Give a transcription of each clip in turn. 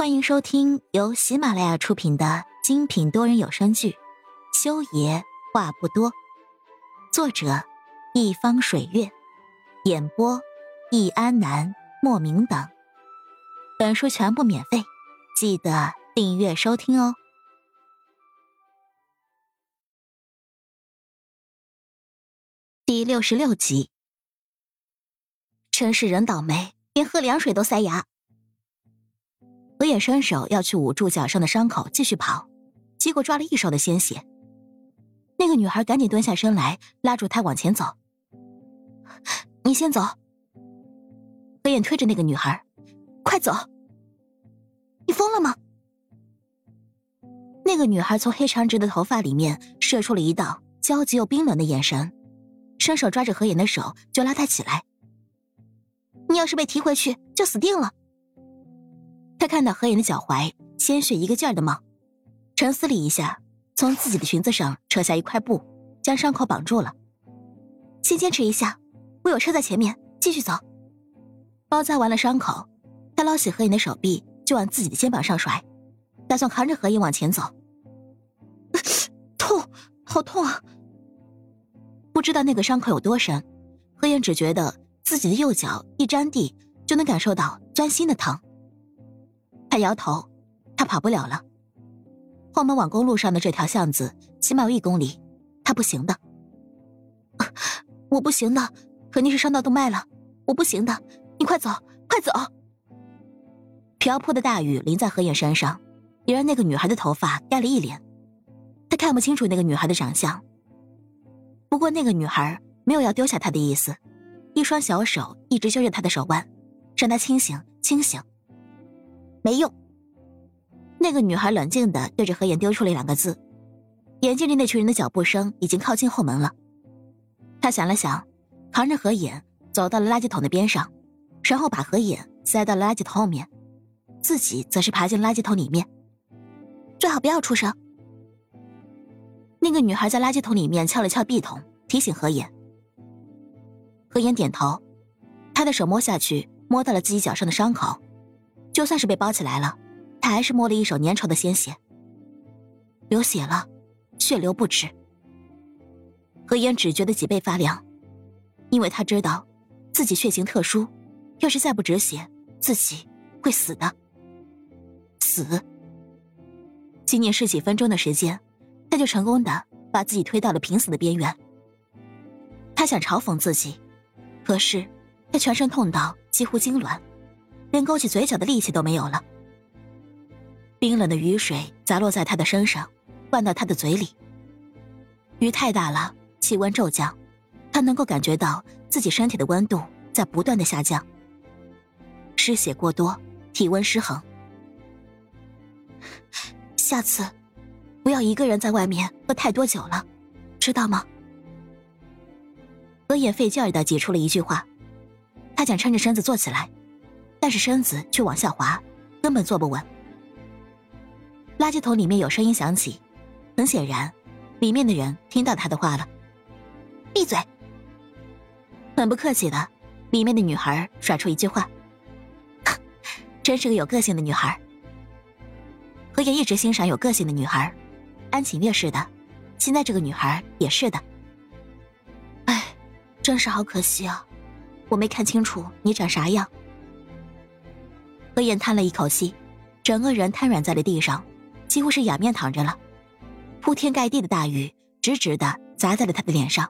欢迎收听由喜马拉雅出品的精品多人有声剧《修爷话不多》，作者：一方水月，演播：易安南、莫名等。本书全部免费，记得订阅收听哦。第六十六集，真是人倒霉，连喝凉水都塞牙。何野伸手要去捂住脚上的伤口，继续跑，结果抓了一手的鲜血。那个女孩赶紧蹲下身来，拉住他往前走。你先走。何燕推着那个女孩，快走！你疯了吗？那个女孩从黑长直的头发里面射出了一道焦急又冰冷的眼神，伸手抓着何野的手就拉他起来。你要是被提回去，就死定了。他看到何妍的脚踝鲜血一个劲儿的冒，沉思了一下，从自己的裙子上扯下一块布，将伤口绑住了。先坚持一下，我有车在前面，继续走。包扎完了伤口，他捞起何妍的手臂就往自己的肩膀上甩，打算扛着何妍往前走。痛，好痛啊！不知道那个伤口有多深，何妍只觉得自己的右脚一沾地就能感受到钻心的疼。摇头，他跑不了了。后门往公路上的这条巷子起码有一公里，他不行的。我不行的，肯定是伤到动脉了。我不行的，你快走，快走！瓢泼的大雨淋在何眼山上，也让那个女孩的头发盖了一脸。他看不清楚那个女孩的长相。不过那个女孩没有要丢下他的意思，一双小手一直揪着他的手腕，让他清醒，清醒。没用。那个女孩冷静的对着何妍丢出了两个字，眼镜里那群人的脚步声已经靠近后门了。他想了想，扛着何妍走到了垃圾桶的边上，然后把何妍塞到了垃圾桶后面，自己则是爬进垃圾桶里面。最好不要出声。那个女孩在垃圾桶里面敲了敲壁桶，提醒何妍。何妍点头，他的手摸下去，摸到了自己脚上的伤口。就算是被包起来了，他还是摸了一手粘稠的鲜血，流血了，血流不止。何嫣只觉得脊背发凉，因为他知道，自己血型特殊，要是再不止血，自己会死的。死。仅仅是几分钟的时间，他就成功的把自己推到了濒死的边缘。他想嘲讽自己，可是他全身痛到几乎痉挛。连勾起嘴角的力气都没有了。冰冷的雨水砸落在他的身上，灌到他的嘴里。雨太大了，气温骤降，他能够感觉到自己身体的温度在不断的下降。失血过多，体温失衡。下次，不要一个人在外面喝太多酒了，知道吗？何眼费劲儿的挤出了一句话，他想撑着身子坐起来。但是身子却往下滑，根本坐不稳。垃圾桶里面有声音响起，很显然，里面的人听到他的话了。闭嘴！很不客气的，里面的女孩甩出一句话：“真是个有个性的女孩。”何言一直欣赏有个性的女孩，安晴月是的，现在这个女孩也是的。哎，真是好可惜啊，我没看清楚你长啥样。何燕叹了一口气，整个人瘫软在了地上，几乎是仰面躺着了。铺天盖地的大雨直直的砸在了他的脸上，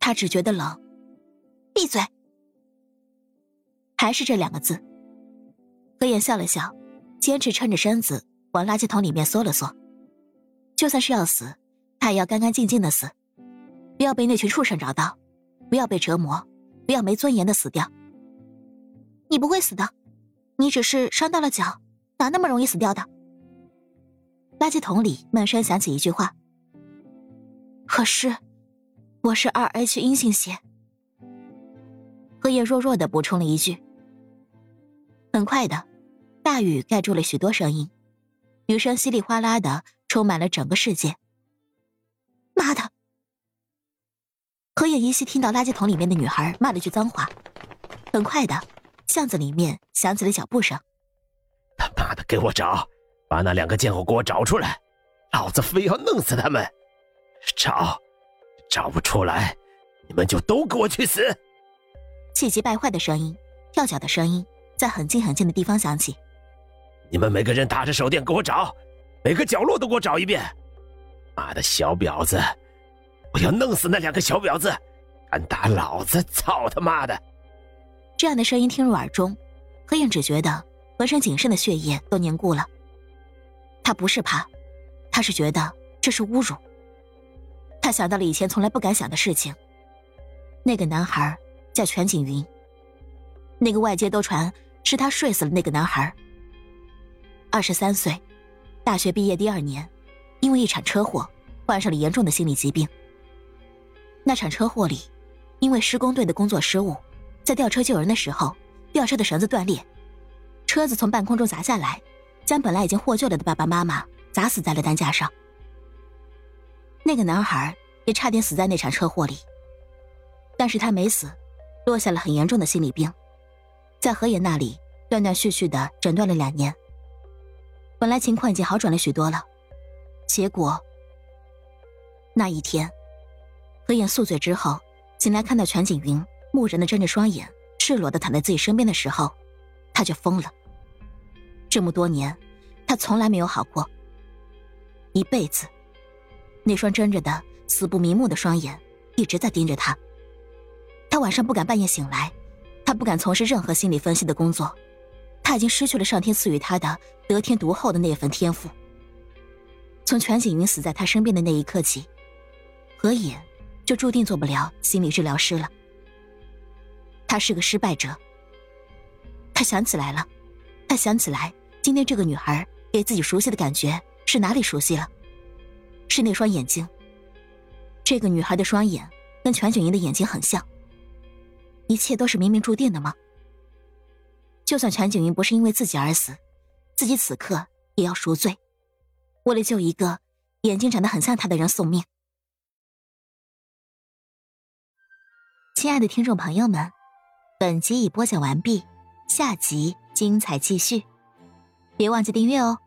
他只觉得冷。闭嘴！还是这两个字。何燕笑了笑，坚持撑着身子往垃圾桶里面缩了缩。就算是要死，他也要干干净净的死，不要被那群畜生找到，不要被折磨，不要没尊严的死掉。你不会死的。你只是伤到了脚，哪那么容易死掉的？垃圾桶里闷声响起一句话。可是，我是二 H 阴性血。荷叶弱弱的补充了一句。很快的，大雨盖住了许多声音，雨声稀里哗啦的充满了整个世界。妈的！荷叶依稀听到垃圾桶里面的女孩骂了句脏话。很快的。巷子里面响起了脚步声。他妈的，给我找，把那两个贱货给我找出来，老子非要弄死他们！找，找不出来，你们就都给我去死！气急败坏的声音，跳脚的声音，在很近很近的地方响起。你们每个人打着手电给我找，每个角落都给我找一遍。妈的小婊子，我要弄死那两个小婊子！敢打老子，操他妈的！这样的声音听入耳中，何燕只觉得浑身仅剩的血液都凝固了。他不是怕，他是觉得这是侮辱。他想到了以前从来不敢想的事情。那个男孩叫全景云。那个外界都传是他睡死了那个男孩。二十三岁，大学毕业第二年，因为一场车祸，患上了严重的心理疾病。那场车祸里，因为施工队的工作失误。在吊车救人的时候，吊车的绳子断裂，车子从半空中砸下来，将本来已经获救了的爸爸妈妈砸死在了担架上。那个男孩也差点死在那场车祸里，但是他没死，落下了很严重的心理病，在何野那里断断续续的诊断了两年。本来情况已经好转了许多了，结果那一天，何野宿醉之后醒来，看到全景云。木然的睁着双眼，赤裸的躺在自己身边的时候，他就疯了。这么多年，他从来没有好过。一辈子，那双睁着的死不瞑目的双眼一直在盯着他。他晚上不敢半夜醒来，他不敢从事任何心理分析的工作，他已经失去了上天赐予他的得天独厚的那份天赋。从全景云死在他身边的那一刻起，何野就注定做不了心理治疗师了。他是个失败者。他想起来了，他想起来今天这个女孩给自己熟悉的感觉是哪里熟悉了？是那双眼睛。这个女孩的双眼跟全景云的眼睛很像。一切都是冥冥注定的吗？就算全景云不是因为自己而死，自己此刻也要赎罪，为了救一个眼睛长得很像他的人送命。亲爱的听众朋友们。本集已播讲完毕，下集精彩继续，别忘记订阅哦。